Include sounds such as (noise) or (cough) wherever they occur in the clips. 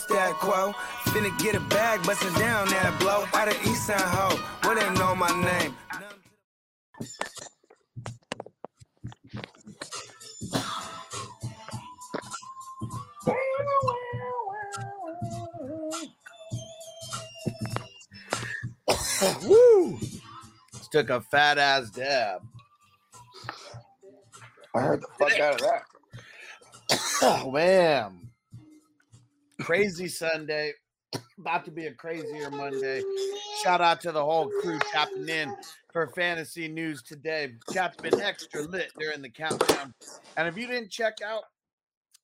Stat quo. Finna get a bag, bustin' down that blow. Out of East Side Ho, where they know my name. Woo! Just took a fat ass dab. I heard the fuck out of that. (coughs) Oh man. Crazy Sunday. About to be a crazier Monday. Shout out to the whole crew tapping in for fantasy news today. Chat's been extra lit during the countdown. And if you didn't check out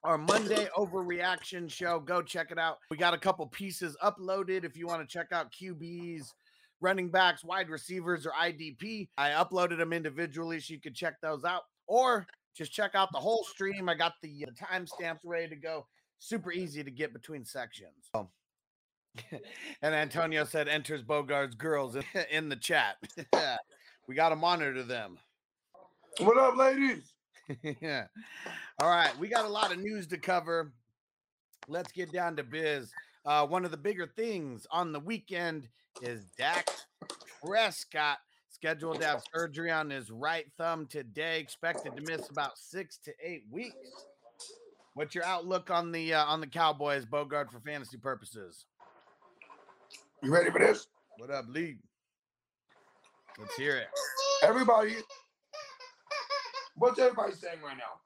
our Monday overreaction show, go check it out. We got a couple pieces uploaded if you want to check out QBs, running backs, wide receivers, or IDP. I uploaded them individually so you could check those out. Or just check out the whole stream. I got the, uh, timestamps ready to go. Super easy to get between sections. So- (laughs) and Antonio said enters Bogart's girls in, (laughs) in the chat. (laughs) we got to monitor them. What up, ladies? yeah. All right. We got a lot of news to cover. Let's get down to biz. Uh, one of the bigger things on the weekend is Dak Prescott scheduled to have surgery on his right thumb today, expected to miss about six to eight weeks. What's your outlook on the uh, on the Cowboys, Bogart, for fantasy purposes? You ready for this? What up, Lee? Let's hear it. Everybody, what's everybody saying right now?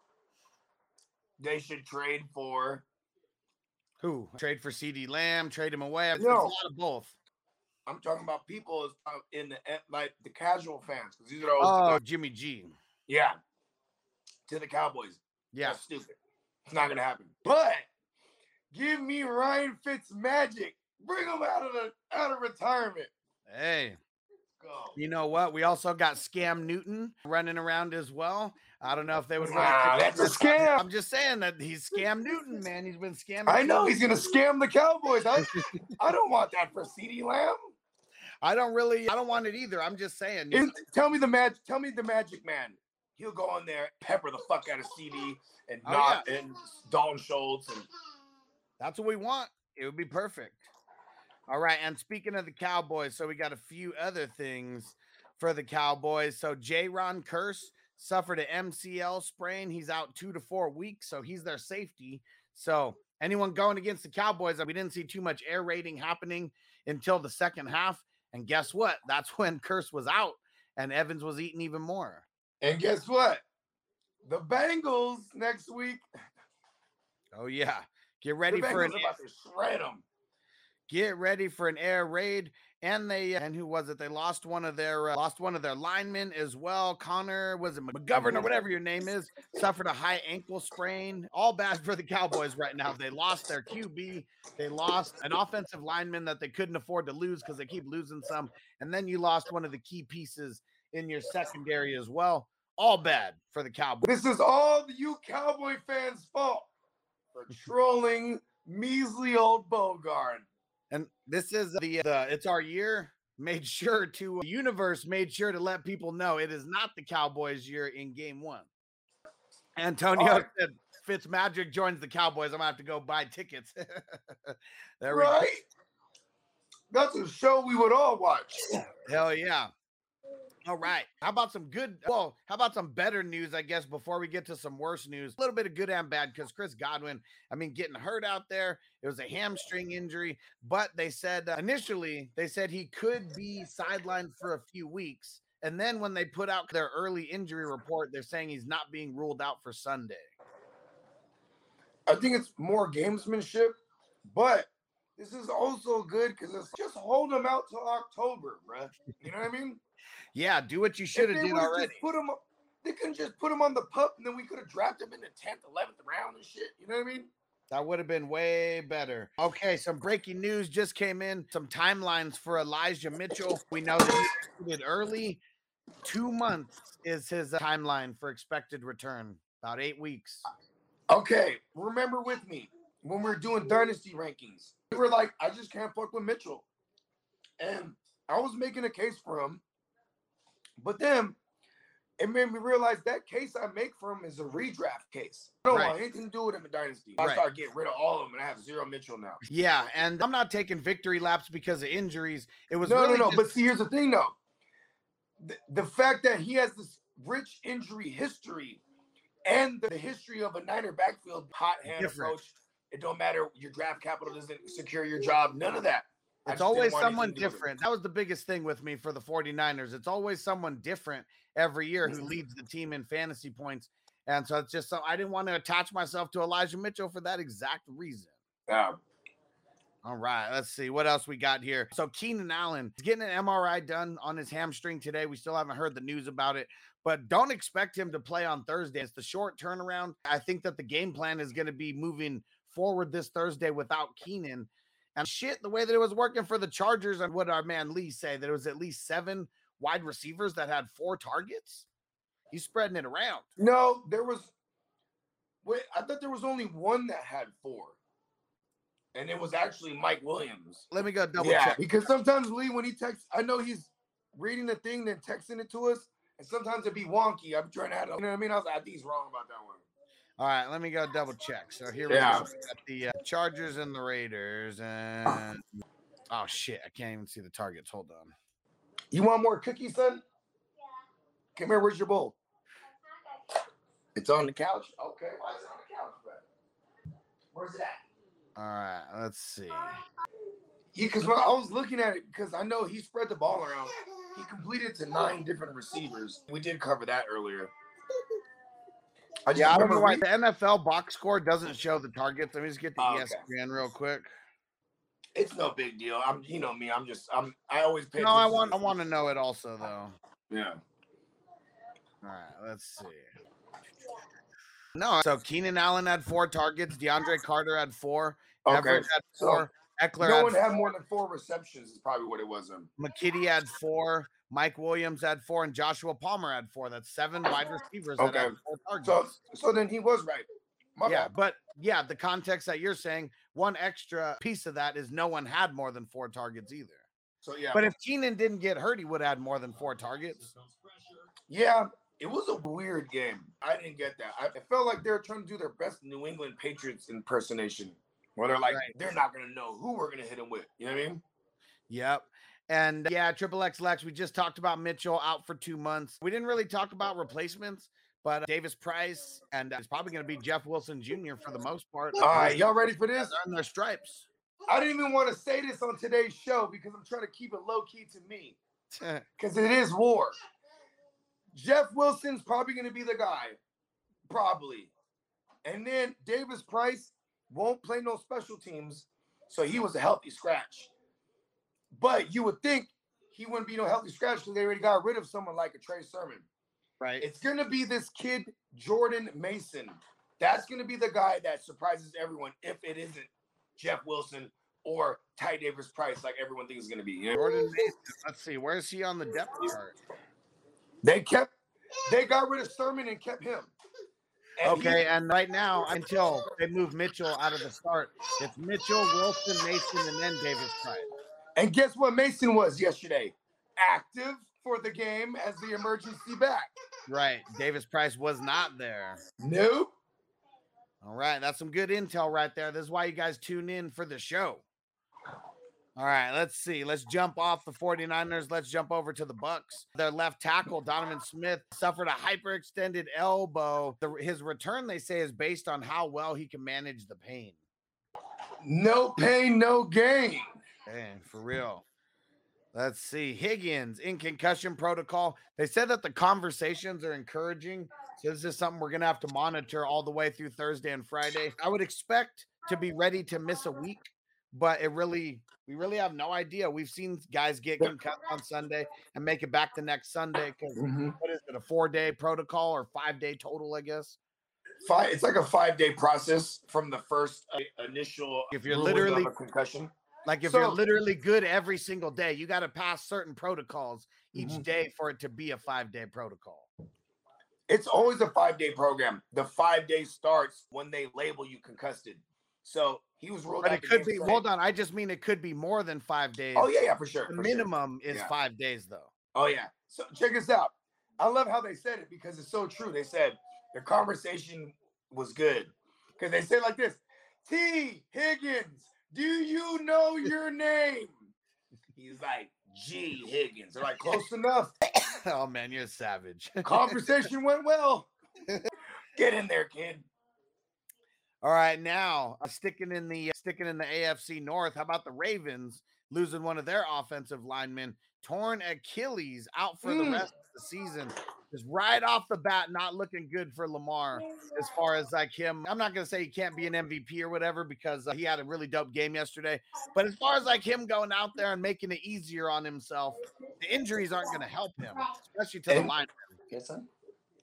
They should trade for. Who trade for CeeDee Lamb? Trade him away? It's, No. a lot of both. I'm talking about people uh, in the eh, like the casual fans because these are the Oh, Jimmy G. yeah to the Cowboys. Yeah. That's stupid. It's not gonna happen. But give me Ryan Fitzmagic. Bring him out of the out of retirement. Hey, Go. you know what? We also got Scam Newton running around as well. I don't know if they would. wanna that's a scam. I'm just saying that he's Scam Newton, man. He's been scamming. I know he's gonna scam the Cowboys. I, I don't want that for CeeDee Lamb. I don't really. I don't want it either. I'm just saying. Tell me the magic. Tell me the Magic Man. He'll go on there, pepper the fuck out of CD and Oh, not and Dalton Schultz and That's what we want. It would be perfect. All right. And speaking of the Cowboys, so we got a few other things for the Cowboys. So Jayron Kearse suffered an MCL sprain. He's out two to four weeks. So he's their safety. So anyone going against the Cowboys, we didn't see too much air raiding happening until the second half. And guess what? That's (laughs) when Kearse was out and Evans was eating even more. and guess what? The Bengals next week. Oh, yeah. Get ready for an about to shred them. get ready for an air raid. And they and who was it? They lost one of their uh, lost one of their linemen as well. Connor was it mcgovern or whatever your name is suffered a high ankle sprain. All bad for the cowboys right now. They lost their qb they lost an offensive lineman that they couldn't afford to lose because they keep losing some. And then you lost one of the key pieces in your secondary as well all bad for the cowboys This is all you Cowboy fans' fault for trolling measly old Bogart. And this is the, uh, the it's our year. Made (laughs) sure to uh, universe made sure to let people know it is not the Cowboys year in game one. Antonio Alright. said Fitzmagic joins the Cowboys. I'm gonna have to go buy tickets. (laughs) there we Right? That's a show we would all watch. Hell yeah. All right. How about some good? Well, how about some better news? I guess before we get to some worse news, a little bit of good and bad because Chris Godwin, I mean, getting hurt out there. It was a hamstring injury, but they said uh, initially they said he could be sidelined for a few weeks, and then when they put out their early injury report, they're saying he's not being ruled out for Sunday. I think it's more gamesmanship, but this is also good because it's just hold him out till October, bruh. You know what I mean? Yeah, do what you should have did already. Put him, they couldn't just put him on the pup, and then we could have drafted him in the tenth, eleventh round and shit. You know what I mean? That would have been way better. Okay, some breaking news just came in. Some timelines for Elijah Mitchell. We know that he did early. Two months is his uh, timeline for expected return. About eight weeks. Okay, remember with me when we were doing dynasty rankings, we were like, I just can't fuck with Mitchell, and I was making a case for him, but then it made me realize that case I make for him is a redraft case. I don't Right. want anything to do with him in dynasty. I Right. start getting rid of all of them, and I have zero Mitchell now. Yeah, and I'm not taking victory laps because of injuries. It was no, really no, no. just- But see, here's the thing, though. The, the fact that he has this rich injury history and the history of a Niner backfield hot hand Different. approach, it don't matter. Your draft capital doesn't secure your job. None of that. It's always someone anything to do with it. different. That was the biggest thing with me for the 49ers. It's always someone different every year who mm-hmm. leads the team in fantasy points. And so it's just so I didn't want to attach myself to Elijah Mitchell for that exact reason. Yeah. All right, let's see what else we got here. So Keenan Allen is getting an MRI done on his hamstring today. We still haven't heard the news about it, but don't expect him to play on Thursday. It's the short turnaround. I think that the game plan is going to be moving forward this Thursday without Keenan. And shit, the way that it was working for the Chargers and what our man Lee say that it was at least seven wide receivers that had four targets. He's spreading it around. No, there was. Wait, I thought there was only one that had four, and it was actually Mike Williams. Let me go double yeah, check. because sometimes Lee, when he texts, I know he's reading the thing, then texting it to us, and sometimes it'd be wonky. I'm trying to, have, you know what I mean? I was like, I think he's wrong about that one. All right, let me go double check. So here Yeah. we go. We got the uh, Chargers and the Raiders, and (sighs) oh shit, I can't even see the targets. Hold on. You want more cookies, son? Yeah. Come here. Where's your bowl? It's on the couch. Okay. Why is it on the couch, man? Where's it at? All right, let's see. Yeah, because when I was looking at it, because I know he spread the ball around. He completed to nine different receivers. We did cover that earlier. I Yeah, I don't know why the NFL box score doesn't show the targets. Let me just get the Oh, okay. ESPN real quick. It's no big deal. I'm, you know me. I'm just, I'm, I always pay. No, I want I want to know it also though. Yeah. All right, let's see. No, so Keenan Allen had four targets. DeAndre Carter had four. Okay. Everett had So. Ekeler no had one four. had more than four receptions. Is probably what it was. McKitty had four. Mike Williams had four, and Joshua Palmer had four. That's seven wide receivers that had Okay. four targets. so, so then he was right. My yeah, bad. but yeah, the context that you're saying, one extra piece of that is no one had more than four targets either. So yeah. But if Keenan didn't get hurt, he would have had more than four targets. Yeah, it was a weird game. I didn't get that. I it felt like they were trying to do their best New England Patriots impersonation, where they're like, Right. they're not gonna know who we're gonna hit them with. You know what I mean? Yep. And yeah, Triple X Lex, we just talked about Mitchell out for two months. We didn't really talk about replacements, but uh, Davis Price and uh, it's probably going to be Jeff Wilson Jr. for the most part. All right, y'all ready for this? Earn their stripes. I didn't even want to say this on today's show because I'm trying to keep it low key to me (laughs) because it is war. Jeff Wilson's probably going to be the guy, probably. And then Davis Price won't play no special teams, so he was a healthy scratch. But you would think he wouldn't be no healthy scratch because they already got rid of someone like a Trey Sermon. right. It's going to be this kid, Jordan Mason. That's going to be the guy that surprises everyone if it isn't Jeff Wilson or Ty Davis Price, like everyone thinks it's going to be. You know? Jordan Mason. Let's see. Where is he on the depth chart? They kept, they got rid of Sermon and kept him. And he- Okay, and right now, until they move Mitchell out of the start, it's Mitchell, Wilson, Mason, and then Davis Price. And guess what Mason was yesterday? Active for the game as the emergency back. Right. Davis Price was not there. Nope. All right, that's some good intel right there. This is why you guys tune in for the show. All right, let's see. Let's jump off the 49ers. Let's jump over to the Bucs. Their left tackle, Donovan Smith, suffered a hyperextended elbow. The, his return, they say, is based on how well he can manage the pain. No pain, no gain. Dang, for real. Let's see. Higgins in concussion protocol. They said that the conversations are encouraging. So this is something we're gonna have to monitor all the way through Thursday and Friday. I would expect to be ready to miss a week, but it really We really have no idea. We've seen guys get concussed on Sunday and make it back the next Sunday because Mhm. what is it, a four day protocol or five day total, I guess? Five, it's like a five day process from the first uh, initial. If you're literally- a concussion. Like if you're literally good every single day, you got to pass certain protocols each Mhm. day for it to be a five day protocol. It's always a five day program. The five day starts when they label you concussed. So he was ruled But out. it could be, Sunday. hold on, I just mean it could be more than five days. Oh yeah, yeah, for sure. The for sure. minimum is Yeah. five days though. Oh yeah. So check this out. I love how they said it because it's so true. They said the conversation was good because they said like this: T Higgins, do you know your name? (laughs) He's like G Higgins. They're like close enough. (coughs) oh man, you're a savage. (laughs) Conversation went well. Get in there, kid. All right, now uh, sticking in the uh, sticking in the AFC North. How about the Ravens losing one of their offensive linemen, torn Achilles, out for the Mm. rest of the season? Just right off the bat, not looking good for Lamar as far as like him. I'm not gonna say he can't be an MVP or whatever because uh, he had a really dope game yesterday. But as far as like him going out there and making it easier on himself, the injuries aren't gonna help him, especially to the line. Yes, son.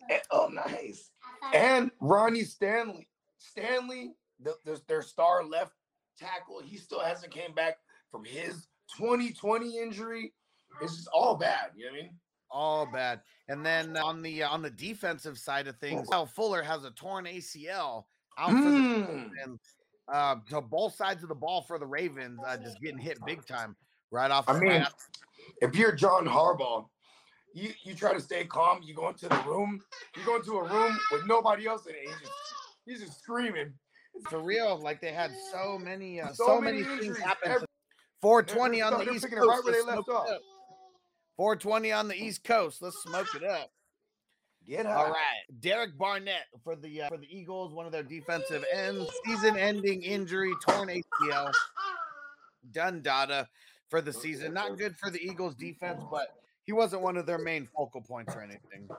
Eh, oh, nice. And Ronnie Stanley. Stanley, the, the, their star left tackle, he still hasn't came back from his 2020 injury. It's just all bad. You know what I mean? All bad. And then on the uh, on the defensive side of things, Kyle Fuller has a torn ACL out Mm. and uh, so both sides of the ball for the Ravens uh, just getting hit big time right off. I the mean, bat. if you're John Harbaugh, you, you try to stay calm. You go into the room. You go into a room with nobody else in it. He's just, he's just screaming. for real, like they had so many, uh, so, So many, many things happen. Every- 420 they're- on the East Coast. right where they left off. up. 420 on the East Coast. Let's smoke it up. Get All right, Derek Barnett for the uh, for the Eagles, one of their defensive ends, season-ending injury, torn ACL. Done data for the season. Not good for the Eagles defense, but he wasn't one of their main focal points or anything.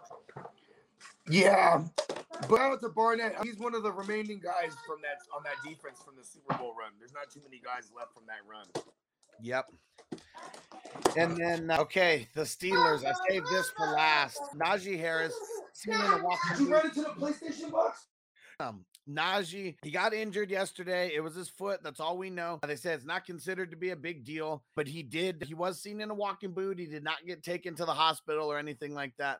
Yeah, but out to Barnett. He's one of the remaining guys from that on that defense from the Super Bowl run. There's not too many guys left from that run. Yep. And then uh, okay, the Steelers. I saved this for last. Najee Harris seen in a walking Did you boot. run into the PlayStation box? Um, Najee, he got injured yesterday. It was his foot. That's all we know. They said it's not considered to be a big deal, but he did. He was seen in a walking boot. He did not get taken to the hospital or anything like that.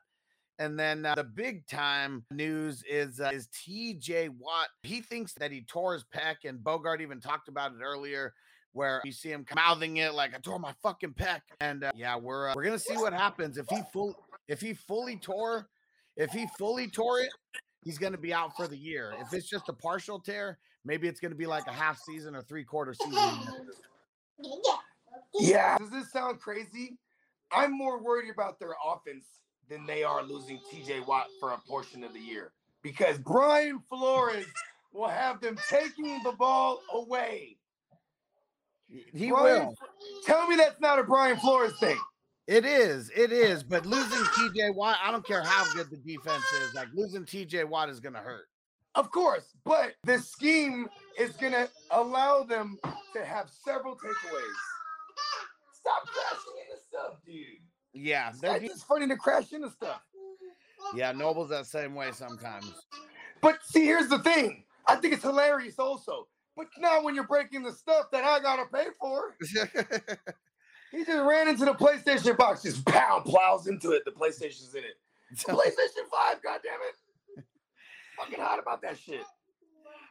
And then uh, the big time news is uh, is T.J. Watt. He thinks that he tore his pec, and Bogart even talked about it earlier, where you see him mouthing it like I tore my fucking pec. And uh, yeah, we're uh, we're gonna see what happens if he full if he fully tore if he fully tore it he's going to be out for the year. If it's just a partial tear, maybe it's going to be like a half season or three quarter season. Yeah. Does this sound crazy? I'm more worried about their offense than they are losing TJ Watt for a portion of the year because Brian Flores will have them taking the ball away. He Brian, will. Tell me that's not a Brian Flores thing. It is. It is. But losing TJ Watt, I don't care how good the defense is. Like losing TJ Watt is going to hurt. Of course, but the scheme is going to allow them to have several takeaways. Stop crashing into stuff, dude. Yeah. It's their like de- it's funny to crash into stuff. yeah. Noble's that same way sometimes. But see, here's the thing. I think it's hilarious also. But not when you're breaking the stuff that I gotta pay for. (laughs) He just ran into the PlayStation box, just pound plows into it. The PlayStation's in it. (laughs) PlayStation 5, goddammit. Fucking hot about that shit.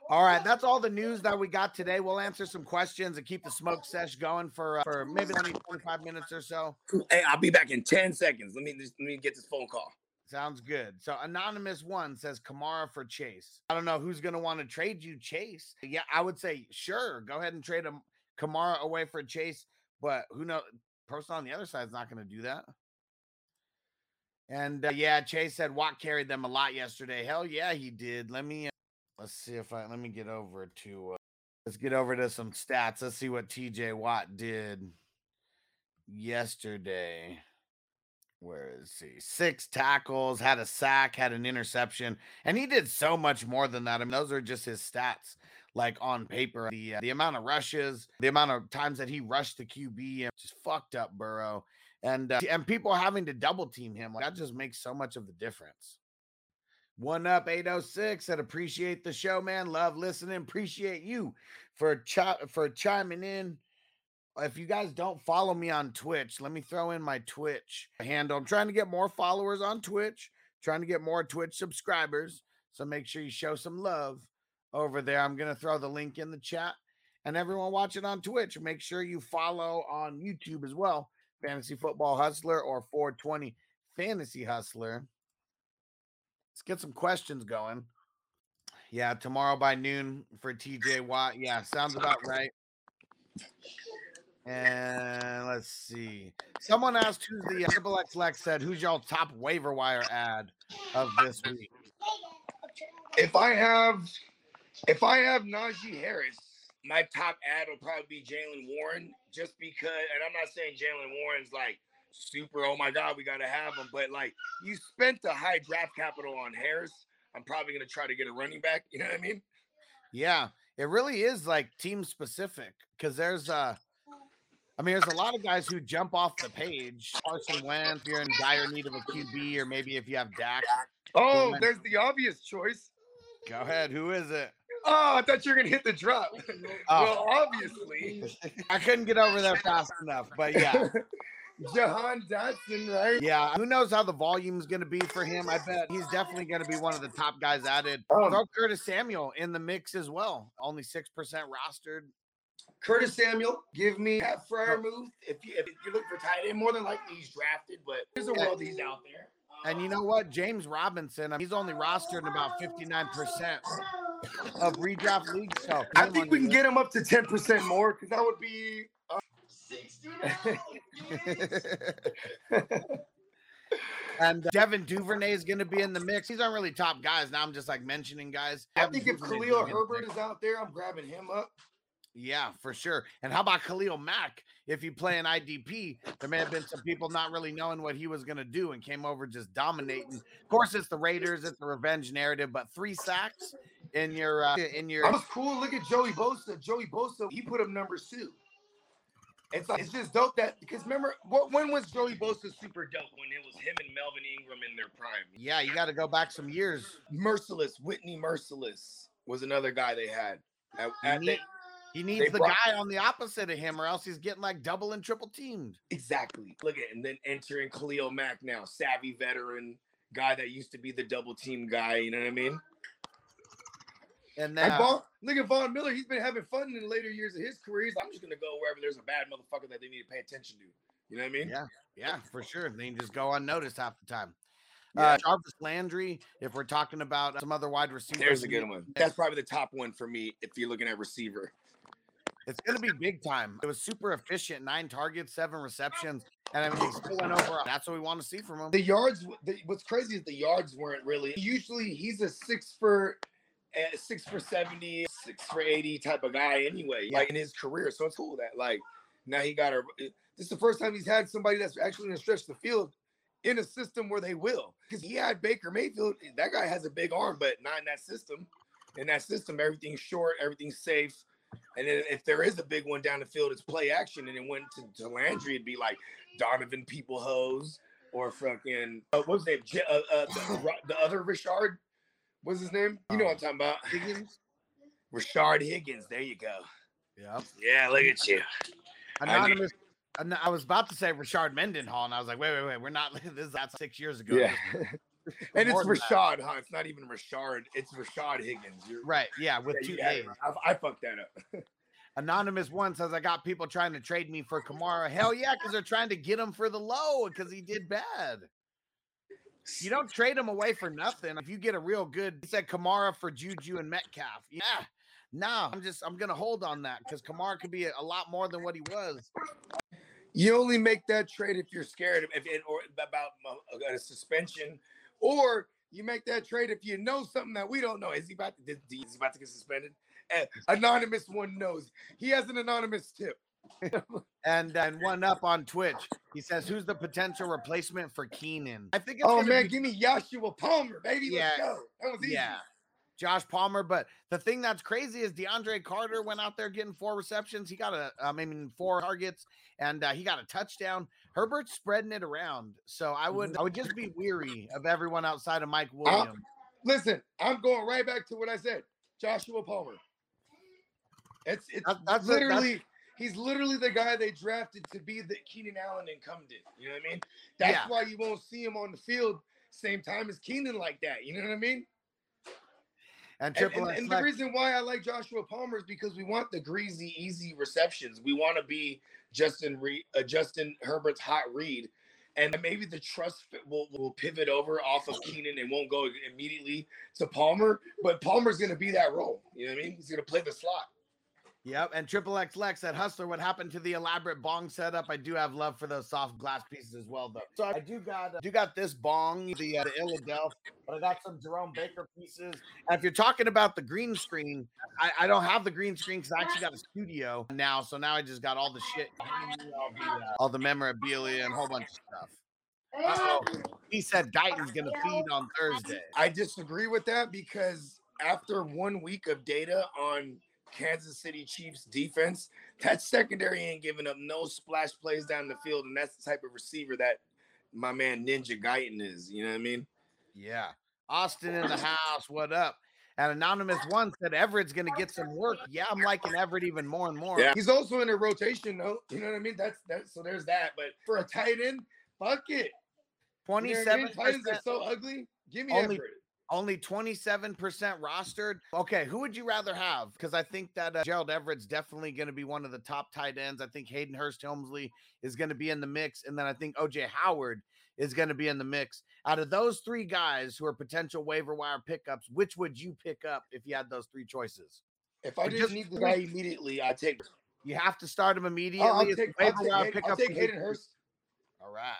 all right. That's all the news that we got today. We'll answer some questions and keep the smoke sesh going for, uh, for maybe 20, 25 minutes or so. Hey, I'll be back in 10 seconds. Let me just, let me get this phone call. Sounds good. So anonymous one says Kamara for Chase. I don't know who's going to want to trade you Chase. Yeah, I would say sure, go ahead and trade him Kamara away for Chase, but who knows? Person on the other side is not going to do that. And uh, yeah, Chase said Watt carried them a lot yesterday. Hell yeah, he did. Let me uh, let's see if I let me get over to uh, let's get over to some stats. Let's see what TJ Watt did yesterday where is he? Six tackles, had a sack, had an interception, and he did so much more than that. I mean, those are just his stats. like on paper. The uh, the amount of rushes, the amount of times that he rushed the QB, and just fucked up Burrow, and uh, and people having to double team him. Like that just makes so much of the difference. One up 806 and appreciate the show, man. Love listening. Appreciate you for chi- for chiming in. If you guys don't follow me on Twitch, let me throw in my Twitch handle. I'm trying to get more followers on Twitch, trying to get more Twitch subscribers. So make sure you show some love over there. I'm going to throw the link in the chat. And everyone watching on Twitch, make sure you follow on YouTube as well. Fantasy Football Hustler or 420 Fantasy Hustler. Let's get some questions going. Yeah, tomorrow by noon for TJ Watt. Yeah, sounds about right. And let's see. Someone asked who's the uh, Triple X Lex said, who's y'all top waiver wire ad of this week? If I have, if I have Najee Harris, my top ad will probably be Jaylen Warren, just because. And I'm not saying Jaylen Warren's like super. Oh my God, we gotta have him. But like, you spent the high draft capital on Harris. I'm probably gonna try to get a running back. You know what I mean? Yeah, it really is like team specific because there's uh I mean, there's a lot of guys who jump off the page. Carson Wentz, if you're in dire need of a QB, or maybe if you have Dak. Oh, Wentz. there's the obvious choice. Go ahead. Who is it? Oh, I thought you were gonna hit the drop. Oh. Well, obviously, I couldn't get over there fast enough, but yeah, (laughs) Jahan Dotson, right? yeah. Who knows how the volume's going to be for him? I bet he's definitely going to be one of the top guys added. Um, Throw Curtis Samuel in the mix as well. Only six percent rostered. Curtis Samuel, give me that Freiermuth. If you if you look for tight end, more than likely he's drafted, but there's a world he's out there. And you know what? James Robinson, he's only rostered in about 59% of redraft leagues. So I think we can get him up to 10% more because that would be sixty nine. (laughs) and uh, Devin Duvernay is going to be in the mix. These aren't really top guys. Now I'm just like mentioning guys. I Devin think if Duvernay's Khalil gonna be in the Herbert is out there, I'm grabbing him up. Yeah, for sure. And how about Khalil Mack? If you play an IDP, there may have been some people not really knowing what he was going to do and came over just dominating. Of course, it's the Raiders, it's the revenge narrative, but three sacks in your uh, in your I was cool. Look at Joey Bosa. Joey Bosa, he put up number two. It's like it's just dope that because remember what when was Joey Bosa super dope? When it was him and Melvin Ingram in their prime. yeah, you got to go back some years. Mercilus, Whitney Mercilus was another guy they had. At, at- they- he needs they the guy on the opposite of him, or else he's getting like double and triple teamed. exactly. Look at and then entering Khalil Mack now, savvy veteran guy that used to be the double team guy. You know what I mean? And then And Von, look at Von Miller. He's been having fun in the later years of his career. He's like, I'm just gonna go wherever there's a bad motherfucker that they need to pay attention to. You know what I mean? Yeah, yeah, for sure. They just go unnoticed half the time. Yeah. Uh, Jarvis Landry, if we're talking about some other wide receivers, There's a good one. (laughs) That's probably the top one for me if you're looking at receiver. It's going to be big time. It was super efficient, nine targets, seven receptions, and I mean, he still went over. That's what we want to see from him. The yards. The, what's crazy is the yards weren't really. Usually he's a six for, uh, six for seventy, six for eighty type of guy anyway. Yeah. Like in his career, so it's cool that like now he got a. This is the first time he's had somebody that's actually going to stretch the field in a system where they will. Because he had Baker Mayfield. That guy has a big arm, but not in that system. In that system, everything's short, everything's safe. And then if there is a big one down the field, it's play action. And it went to, to Landry, it'd be like Donovan Peoples-Jones or fucking uh, what's his name? J- uh, uh, the, the other Richard. What's his name? You know what I'm talking about? Higgins. (laughs) Richard Higgins. There you go. Yeah. Yeah, look at you. I Anonymous. an- I was about to say Richard Mendenhall, and I was like, wait, wait, wait. We're not. (laughs) This is that's six years ago. Yeah. And it's. Rashad, huh? It's not even Rashard. It's Rashad Higgins. You're, Right. Yeah. With yeah, two A's. I, I fucked that up. Anonymous one says, I got people trying to trade me for Kamara. Hell yeah, because they're trying to get him for the low because he did bad. You don't trade him away for nothing. If you get a real good, he said Kamara for Juju and Metcalf. Yeah. No, I'm just, I'm going to hold on that because Kamara could be a, a lot more than what he was. You only make that trade if you're scared of if it, or about a, a suspension, or you make that trade if you know something that we don't know. Is he about to, is he about to get suspended? Anonymous one knows. He has an anonymous tip. (laughs) And then one up on Twitch, he says, Who's the potential replacement for Keenan? I think it's Oh man, be- give me Joshua Palmer, baby. Yeah, Let's go. That was easy. yeah. Josh Palmer. But the thing that's crazy is DeAndre Carter went out there getting four receptions. He got a, I mean, four targets, and uh, he got a touchdown. Herbert's spreading it around, so I would, I would just be weary of everyone outside of Mike Williams. Listen, I'm going right back to what I said. Joshua Palmer. It's it's That- that's a- literally he's literally the guy they drafted to be the Keenan Allen and incumbent. You know what I mean? That's Yeah. why you won't see him on the field same time as Keenan like that. You know what I mean? and And, Triple and, and the reason why I like Joshua Palmer is because we want the greasy, easy receptions. We want to be Justin Re- uh, Justin Herbert's hot read, and maybe the trust will, will pivot over off of Keenan and won't go immediately to Palmer. But Palmer's going to be that role. You know what I mean? He's going to play the slot. Yep, and Triple X Lex said, Hustler, what happened to the elaborate bong setup? I do have love for those soft glass pieces as well, though. So I do got uh, do got this bong, the uh, the Philadelphia, but I got some Jerome Baker pieces. And if you're talking about the green screen, I, I don't have the green screen because I actually got a studio now. So now I just got all the shit, all the, uh, all the memorabilia and a whole bunch of stuff. Uh-oh. He said Guyton's gonna feed on Thursday. I disagree with that because after one week of data on Kansas City Chiefs defense, that secondary ain't giving up no splash plays down the field, and that's the type of receiver that my man Ninja Guyton is. You know what I mean? Yeah. Austin in the house. What up? And Anonymous One said Everett's going to get some work. Yeah, I'm liking Everett even more and more. Yeah, he's also in a rotation though. You know what I mean? That's that. So there's that. But for a tight end, fuck it. You know I mean? 27 tight ends are so ugly. Give me Only- Everett. Only 27% rostered. Okay, who would you rather have? Because I think that uh, Gerald Everett's definitely going to be one of the top tight ends. I think Hayden Hurst Helmsley is going to be in the mix. And then I think OJ Howard is going to be in the mix. Out of those three guys who are potential waiver wire pickups, which would you pick up if you had those three choices? If I But didn't just need the guy immediately, I take. You have to start him immediately. I'll, I'll take. I'll take, Hayden, I'll take Hayden Hurst. All right.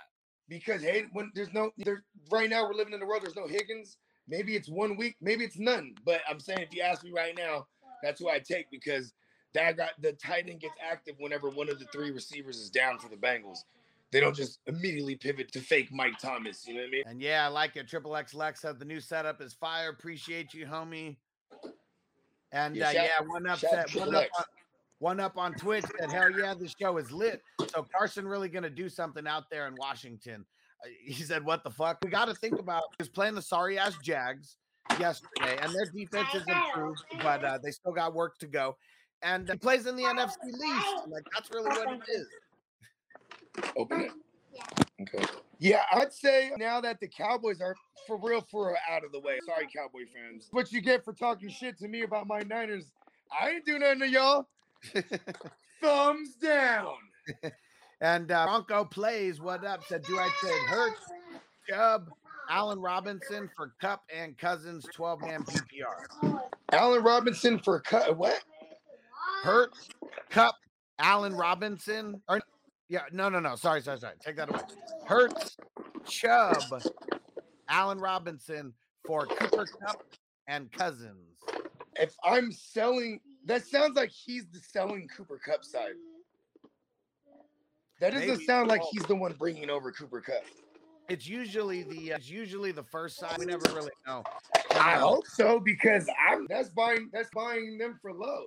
because Hayden, when there's no there's right now we're living in the world, there's no Higgins. Maybe it's one week, maybe it's none. But I'm saying if you ask me right now, that's who I take because that got the tight end gets active whenever one of the three receivers is down for the Bengals. They don't just immediately pivot to fake Mike Thomas. You know what I mean? And yeah, I like it. Triple X Lex said the new setup is fire. Appreciate you, homie. And Yeah, uh, shout- yeah, one up shout out said, Triple one up, on, one up on Twitch said, "Hell yeah, this show is lit." So Carson really gonna do something out there in Washington. He said, "What the fuck?" We got to think about is playing the sorry ass Jags yesterday, and their defense is improved, but uh, they still got work to go. And he plays in the NFC least. Like that's really what it is. Open it. Okay. Yeah, I'd say now that the Cowboys are for real, for real out of the way. Sorry, Cowboy fans. What you get for talking shit to me about my Niners? I ain't do nothing to y'all. (laughs) Thumbs down. And uh, Bronco plays. What up? Said, do I trade Hurts, Chubb, Allen Robinson for Kupp and Cousins 12 man PPR? Allen Robinson for Kupp. What? Hurts, Kupp, Allen Robinson. Or yeah, no, no, no. Sorry, sorry, sorry. Take that away. Hurts, Chubb, Allen Robinson for Cooper Kupp and Cousins. If I'm selling, that sounds like he's the selling Cooper Kupp side. That doesn't Maybe. sound like he's the one bringing over Cooper Kupp. It's usually the uh, it's usually the first side. We never really know. I Um, hope so because I'm that's buying that's buying them for low.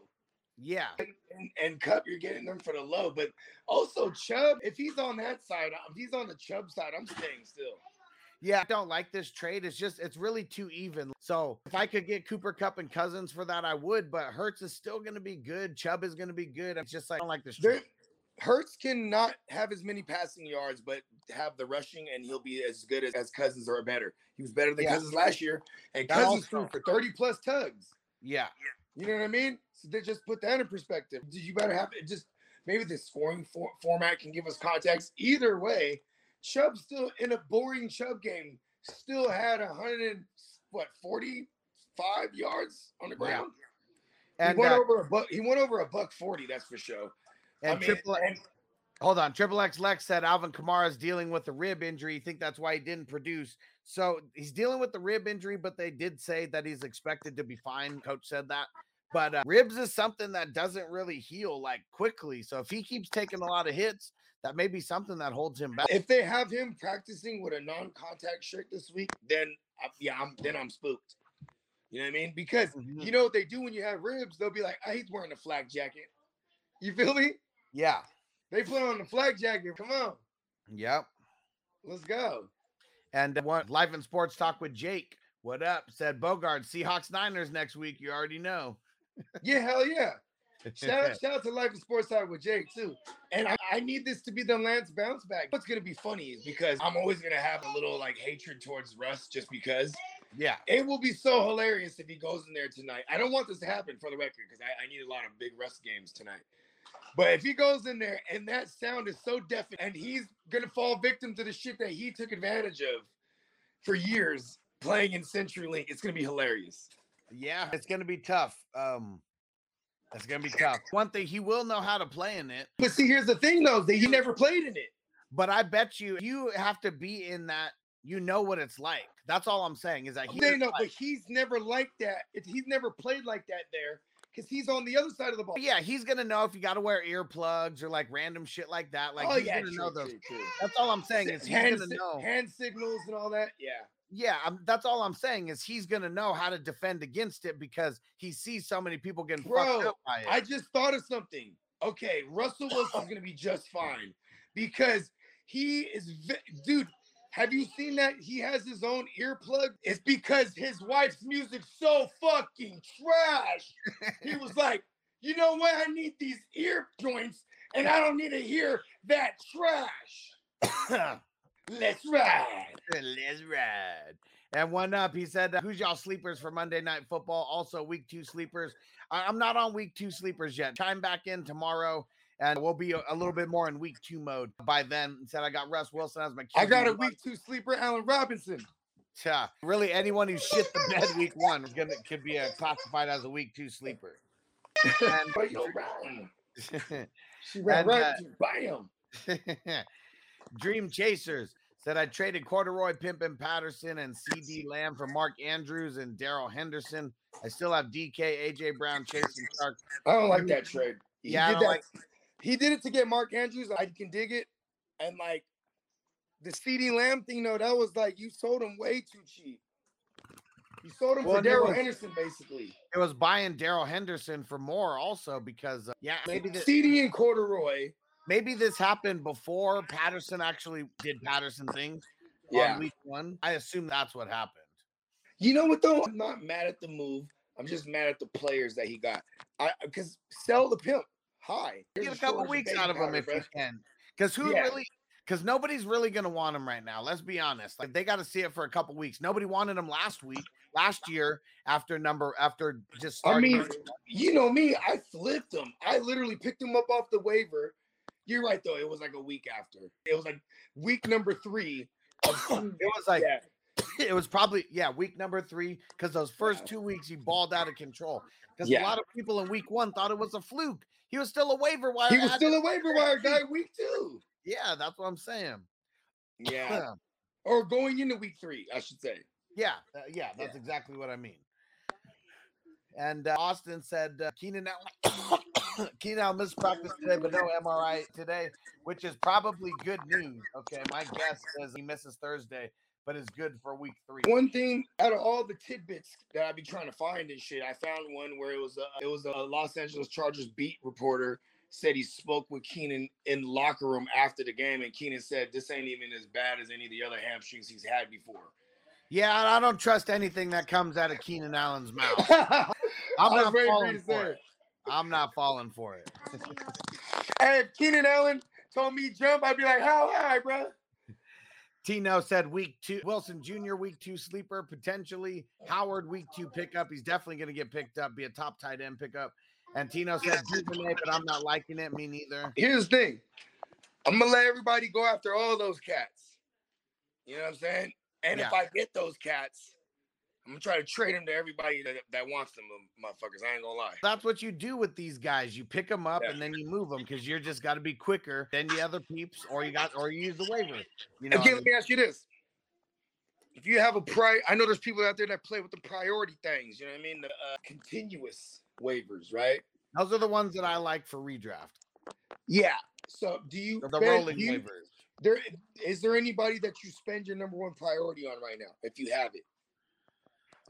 Yeah. and, and Kupp, you're getting them for the low. But also Chubb, if he's on that side, if he's on the Chubb side, I'm staying still. Yeah, I don't like this trade. It's just it's really too even. So if I could get Cooper Kupp and Cousins for that, I would. But Hurts is still going to be good. Chubb is going to be good. It's just like I don't like this There, trade. Hurts cannot have as many passing yards, but have the rushing, and he'll be as good as, as Cousins or better. He was better than Yeah. Cousins last year, and That Cousins threw for 30 plus tugs. Yeah, You know what I mean? So they just put that in perspective. Did you better have it? Just maybe the scoring for, format can give us context. Either way, Chubb still in a boring Chubb game still had a hundred what forty five yards on the Yeah. ground. and he went uh, over a buck. He went over a buck forty. That's for sure. And I mean, triple and hold on. Triple X Lex said Alvin Kamara is dealing with a rib injury. You think that's why he didn't produce? So he's dealing with the rib injury, but they did say that he's expected to be fine. Coach said that. But uh, ribs is something that doesn't really heal like quickly. So if he keeps taking a lot of hits, that may be something that holds him back. if they have him practicing with a non-contact shirt this week, then I, yeah, I'm then I'm spooked. You know what I mean? Because Mhm. you know what they do when you have ribs? They'll be like, "Ah, he's wearing a flak jacket." You feel me? Yeah. They put on the flag jacket. Come on, Yep. let's go. And uh, what life and sports talk with Jake. What up? Said Bogart. Seahawks Niners next week. You already know. Yeah, hell yeah. (laughs) Shout out, shout out to Life and Sports Talk with Jake too. And I, I need this to be the Lance bounce back. What's gonna be funny is because I'm always gonna have a little like hatred towards Russ just because yeah. it will be so hilarious if he goes in there tonight. I don't want this to happen for the record because I, I need a lot of big Russ games tonight. But if he goes in there and that sound is so deafening and he's gonna fall victim to the shit that he took advantage of for years playing in CenturyLink, it's gonna be hilarious. Yeah. It's gonna be tough. Um it's gonna be tough. One thing he will know how to play in it, But see, here's the thing though, that he never played in it. but I bet you you have to be in that. You know what it's like. That's all I'm saying is that he They know, but he's never like that. If he's never played like that there, because he's on the other side of the ball. yeah, he's gonna know if you got to wear earplugs or like random shit like that. Like oh he's yeah, gonna true, know those. true, true. That's all I'm saying is he's hand, gonna know. hand signals and all that. Yeah. Yeah, i that's all I'm saying is he's gonna know how to defend against it because he sees so many people getting fucked up by it. I just thought of something. Okay, Russell Wilson's gonna be just fine because he is, dude. Have you seen that he has his own earplug? It's because his wife's music's so fucking trash. he was like, you know what? I need these ear joints, and I don't need to hear that trash. (coughs) Let's ride. (laughs) Let's ride. And one up, he said, "Who's y'all sleepers for Monday Night Football? Also, week two sleepers. I- I'm not on week two sleepers yet. Chime back in tomorrow, and we'll be a, a little bit more in week two mode by then." Instead, "I got Russ Wilson as my. I got a week two sleeper, Allen Robinson. Yeah, really, anyone who shit the bed week one is gonna could be uh classified as a week two sleeper. And- But yo, round. (laughs) She ran And, right uh, bam. (laughs) Dream Chasers said I traded Corduroy Pimpin Patterson and CeeDee Lamb for Mark Andrews and Darrell Henderson. I still have DK, AJ Brown, Chasing Shark. I don't like that trade. He Yeah, I don't that. like- He did it to get Mark Andrews. I can dig it. And like the CeeDee Lamb thing, though, that was like you sold him way too cheap. You sold him Well, for Darrell Henderson, basically. It was buying Darrell Henderson for more also because uh, yeah, maybe this, CD and corduroy. maybe this happened before Patterson actually did Patterson things Yeah. on week one. I assume that's what happened. You know what though? I'm not mad at the move. I'm just mad at the players that he got. I because sell the pimp high. Here's Get a couple weeks out of him if you can. Because who Yeah. really? Because nobody's really gonna want him right now. Let's be honest. Like they got to see it for a couple weeks. Nobody wanted him last week, last year after number after just I mean, you know me, I flipped him. I literally picked him up off the waiver. You're right though. It was like a week after. It was like week number three. Of, (coughs) it was like yeah, (coughs) it was probably yeah week number three because those first two weeks he balled out of control. Because a lot of people in week one thought it was a fluke. He was still a waiver wire. he was still a waiver wire (laughs) guy week two. Yeah, that's what I'm saying. Yeah, (clears throat) or going into week three, I should say. Yeah, uh, yeah, that's exactly what I mean. And uh, Austin said uh, Keenan Allen, (coughs) Keenan Allen missed practice today, but no MRI today, which is probably good news. Okay, my guess is he misses Thursday, but is good for week three. One thing out of all the tidbits that I be trying to find and shit, I found one where it was a, it was a Los Angeles Chargers beat reporter said he spoke with Keenan in locker room after the game, and Keenan said this ain't even as bad as any of the other hamstrings he's had before. Yeah, I don't trust anything that comes out of Keenan Allen's mouth. (laughs) I'm I'm I was not waiting for you falling for say it. I'm not falling for it. (laughs) Hey, if Keenan Allen told me jump, I'd be like, how high, bro? Tino said week two, Wilson Jr. week two sleeper, potentially Howard week two pickup. He's definitely going to get picked up, be a top tight end pickup. And Tino said Duvernay, but I'm not liking it. Me neither. Here's the thing. I'm gonna let everybody go after all those cats. You know what I'm saying? And if I get those cats, I'm gonna try to trade them to everybody that, that wants them, motherfuckers. I ain't gonna lie. That's what you do with these guys. You pick them up Yeah. and then you move them because you're just got to be quicker than the other peeps, or you got, or you use the waiver. You know, Again, let me ask you this. If you have a pri I know there's people out there that play with the priority things, you know what I mean? The uh, continuous waivers, right? those are the ones that I like for redraft. Yeah. So do you The, the spend- rolling you- waivers. there is there anybody that you spend your number one priority on right now if you have it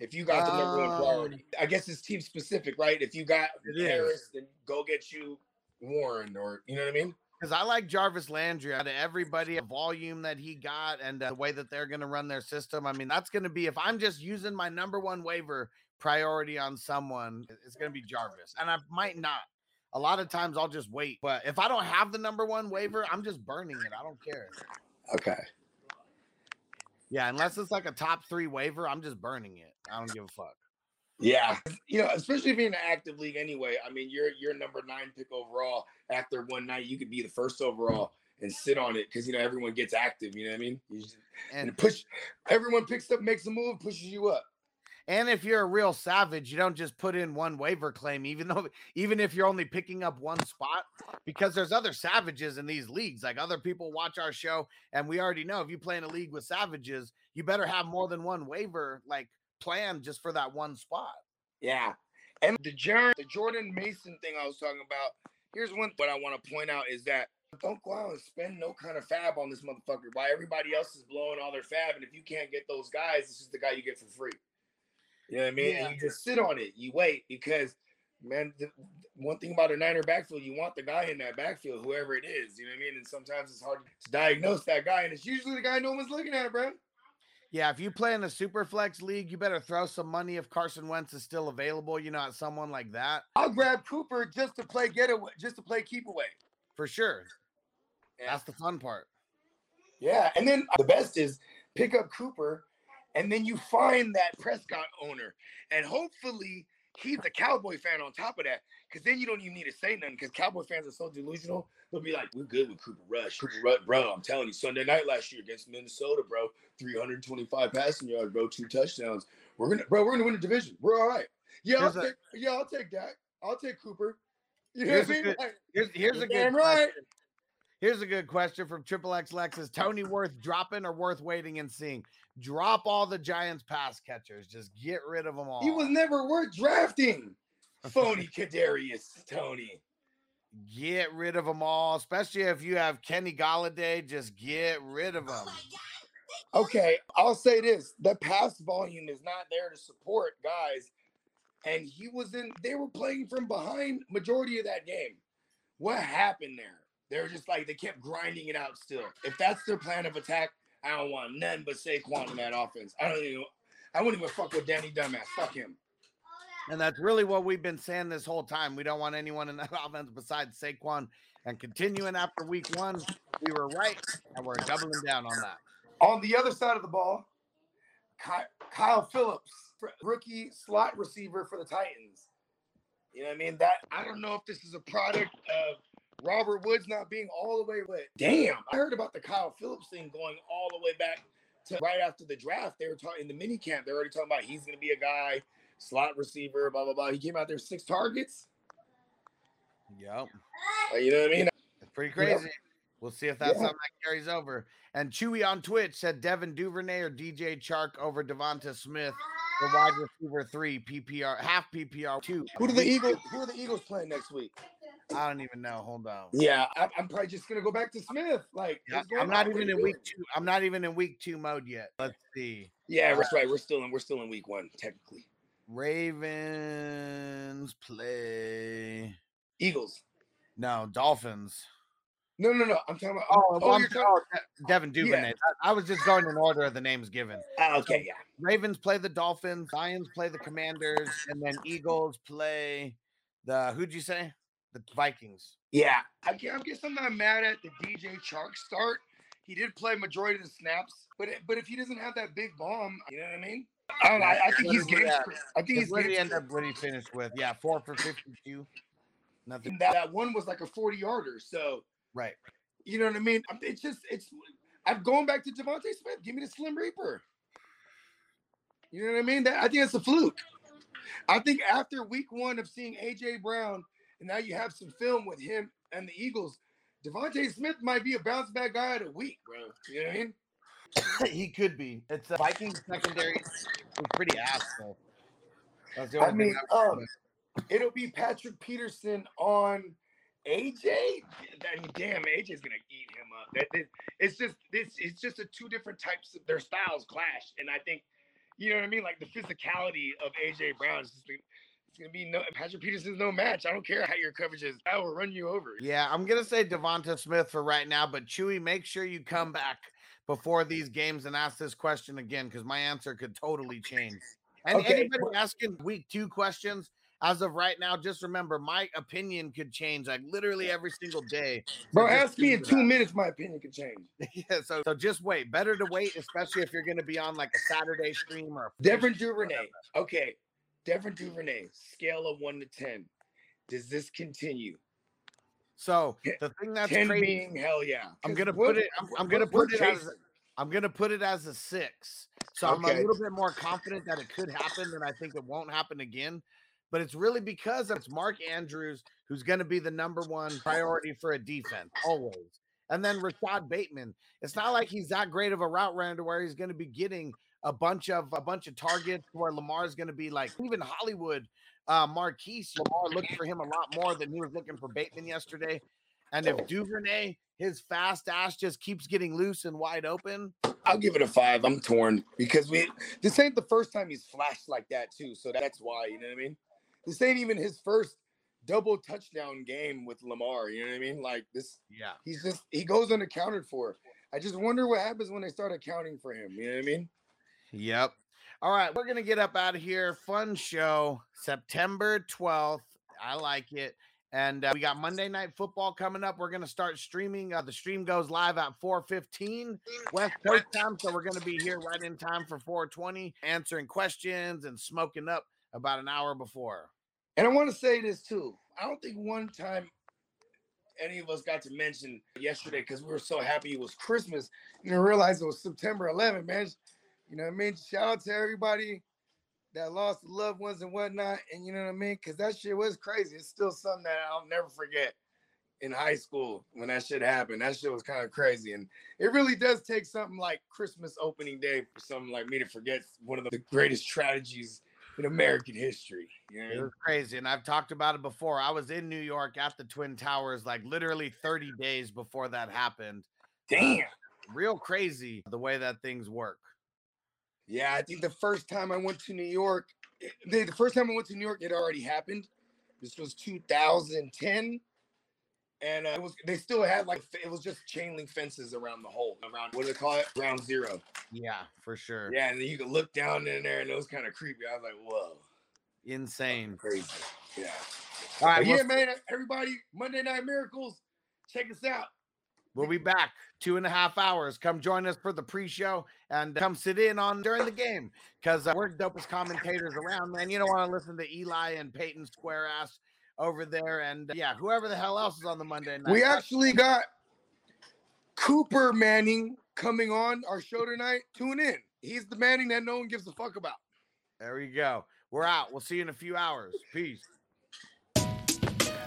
If you got the number one Um, priority, I guess it's team specific, right? If you got Harris, then go get you Warren, or you know what I mean? Because I like Jarvis Landry out of everybody, the volume that he got, and uh, the way that they're going to run their system. I mean, that's going to be if I'm just using my number one waiver priority on someone, it's going to be Jarvis, and I might not. A lot of times I'll just wait, but if I don't have the number one waiver, I'm just burning it. I don't care. Okay. Yeah, unless it's like a top three waiver, I'm just burning it. I don't give a fuck. Yeah, you know, especially if you're in an active league anyway. I mean, you're you're number nine pick overall. After one night, you could be the first overall and sit on it because you know everyone gets active. You know what I mean? You just, and And push. Everyone picks up, makes a move, pushes you up. And if you're a real savage, you don't just put in one waiver claim, even though even if you're only picking up one spot, because there's other savages in these leagues. Like other people watch our show, and we already know if you play in a league with savages, you better have more than one waiver like planned just for that one spot. Yeah. And the Jordan, the Jordan Mason thing I was talking about. Here's one what I want to point out is that don't go out and spend no kind of fab on this motherfucker. Why everybody else is blowing all their fab, and if you can't get those guys, this is the guy you get for free. You know what I mean? Yeah. And you just sit on it. You wait because man, the, one thing about a Niner backfield, you want the guy in that backfield, whoever it is. You know what I mean? And sometimes it's hard to diagnose that guy, and it's usually the guy no one's looking at, bro. Yeah, if you play in a super flex league, you better throw some money if Carson Wentz is still available. You know, at someone like that I'll grab Cooper just to play getaway, just to play keep away. for sure. Yeah. That's the fun part. Yeah, and then uh, the best is pick up Cooper, and then you find that Prescott owner, and hopefully he's a Cowboy fan on top of that, because then you don't even need to say nothing, because Cowboy fans are so delusional. They'll be like, "We're good with Cooper Rush, Cooper Rush, bro." I'm telling you, Sunday night last year against Minnesota, bro, 325 passing yards, bro, two touchdowns. We're gonna, bro, we're gonna win the division. We're all right. Yeah, I'll Here's a- take, yeah, I'll take that. I'll take Cooper. You know Here's what I mean? good- Like, Here's here's a good question. Here's a good question from Triple X Lex. Is Toney worth dropping or worth waiting and seeing? Drop all the Giants pass catchers. Just get rid of them all. he was never worth drafting. (laughs) Phony Kadarius Toney. Get rid of them all, especially if you have Kenny Golladay. Just get rid of them. Okay, I'll say this: the pass volume is not there to support guys, and he was in. They were playing from behind majority of that game. What happened there? They're just like they kept grinding it out. Still, if that's their plan of attack, I don't want none but Saquon in that offense. I don't even. I wouldn't even fuck with Danny Dumbass. Fuck him. And that's really what we've been saying this whole time. We don't want anyone in that (laughs) offense besides Saquon. And continuing after week one, we were right, and we're doubling down on that. On the other side of the ball, Kyle Philips, rookie slot receiver for the Titans. You know what I mean? That I don't know if this is a product of Robert Woods not being all the way with. Damn, I heard about the Kyle Philips thing going all the way back to right after the draft. They were talking in the mini camp. They're already talking about he's going to be a guy, slot receiver, blah blah blah. He came out there six targets. Yep. Uh, you know what I mean? It's pretty Yep. crazy. We'll see if that's Yeah. something that carries over. And Chewy on Twitch said Devin Duvernay or DJ Chark over Devonta Smith for wide receiver three, PPR, half PPR two. Who do the Eagles? Who are the Eagles playing next week? I don't even know. Hold on. Yeah, I, I'm probably just gonna go back to Smith. Like, Yeah, I'm not even in week two. I'm not even in week two mode yet. Let's see. Yeah, that's right. We're still in. We're still in week one, technically. Ravens play. Eagles. No, Dolphins. No, no, no. I'm talking about. Oh, oh, I'm you're talking. De- Devin Duvernay. I, I was just going in order of the names given. Ah, okay, yeah. Ravens play the Dolphins, Lions play the Commanders, and then Eagles play the who'd you say? The Vikings. Yeah, I guess, I guess I'm not mad at the DJ Chark start. He did play majority of the snaps, but it- but if he doesn't have that big bomb, you know what I mean? I don't know. I, I think What he's game. at? I think he's What did he end up? What he finished with? Yeah, four for fifty-two. Nothing. That, that one was like a 40 yarder. So Right. you know what I mean? It's just it's. I'm going back to DeVonta Smith. Give me the Slim Reaper. You know what I mean? That I think it's a fluke. I think after week one of seeing AJ Brown, and now you have some film with him and the Eagles, DeVonta Smith might be a bounce back guy of the week, bro. You know what I mean? (coughs) he could be. It's a Vikings secondary is pretty ass though. That's the I thing mean, um, it'll be Patrick Peterson on AJ. I mean, damn, AJ's gonna eat him up. It's just this. It's just a two different types of their styles clash, and I think you know what I mean? Like the physicality of AJ Brown is just it's gonna be no Patrick Peterson's no match. I don't care how your coverage is. I will run you over. Yeah, I'm gonna say Devonta Smith for right now, but Chewy, make sure you come back before these games and ask this question again because my answer could totally (laughs) change. And Okay. anybody asking week two questions, as of right now, just remember my opinion could change like literally every single day. Bro, So ask me in two that. minutes, my opinion could change. (laughs) yeah, so so just wait. Better to wait, especially if you're gonna be on like a Saturday stream or a Devin Duvernay. Okay. Devin Duvernay, scale of one to ten. Does this continue? So the thing that's 10 crazy. being hell yeah. I'm gonna put it. I'm, I'm gonna put it as. I'm gonna put it as a six. So I'm a little bit more confident that it could happen, and I think it won't happen again. But it's really because it's Mark Andrews who's going to be the number one priority for a defense always. And then Rashod Bateman. It's not like he's that great of a route runner to where he's going to be getting a bunch of a bunch of targets where Lamar's going to be like even Hollywood uh Marquise Lamar looked for him a lot more than he was looking for Bateman yesterday. And if Duvernay, his fast ass just keeps getting loose and wide open, I'll give it a five. I'm torn because we this ain't the first time he's flashed like that too. So that's why, you know what I mean? This ain't even his first double touchdown game with Lamar. You know what I mean? Like this, yeah. he's just he goes unaccounted for. I just wonder what happens when they start accounting for him. You know what I mean? Yep. All right, we're gonna get up out of here. Fun show, September 12th. I like it. And uh, we got Monday Night Football coming up. We're gonna start streaming. Uh, the stream goes live at 4:15 West Coast time, so we're gonna be here right in time for 4:20, answering questions and smoking up about an hour before. And I want to say this too. I don't think one time any of us got to mention yesterday because we were so happy it was Christmas. and know, realize it was September 11th, man. You know what I mean? Shout out to everybody that lost loved ones and whatnot. And you know what I mean? Because that shit was crazy. It's still something that I'll never forget in high school when that shit happened. That shit was kind of crazy. And it really does take something like Christmas opening day for something like me to forget one of the greatest tragedies in American history. You know what I It mean? was crazy, and I've talked about it before. I was in New York at the Twin Towers like literally 30 days before that happened. Uh, Damn. Real crazy the way that things work. Yeah, I think the first time I went to New York, the, the first time I went to New York, it already happened. This was 2010, and uh, it was they still had like it was just chain link fences around the hole, around what do they call it, ground zero. Yeah, for sure. Yeah, and then you could look down in there, and it was kind of creepy. I was like, whoa, Insane. crazy. Yeah. All right, yeah, man. Everybody, Monday Night Miracles, check us out. We'll be back two and a half hours. Come join us for the pre-show and come sit in on during the game because uh, we're the dopest commentators around, man. You don't want to listen to Eli and Peyton square ass over there, and uh, yeah, whoever the hell else is on the Monday night. We actually got Cooper Manning coming on our show tonight. Tune in. He's the Manning that no one gives a fuck about. there we go. We're out. We'll see you in a few hours. Peace.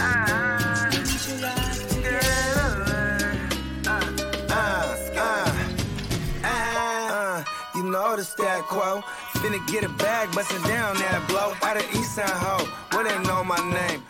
Uh, uh, uh, the stat quo. Finna get a bag, bustin' down that blow. Out of East Side Ho, where they know my name.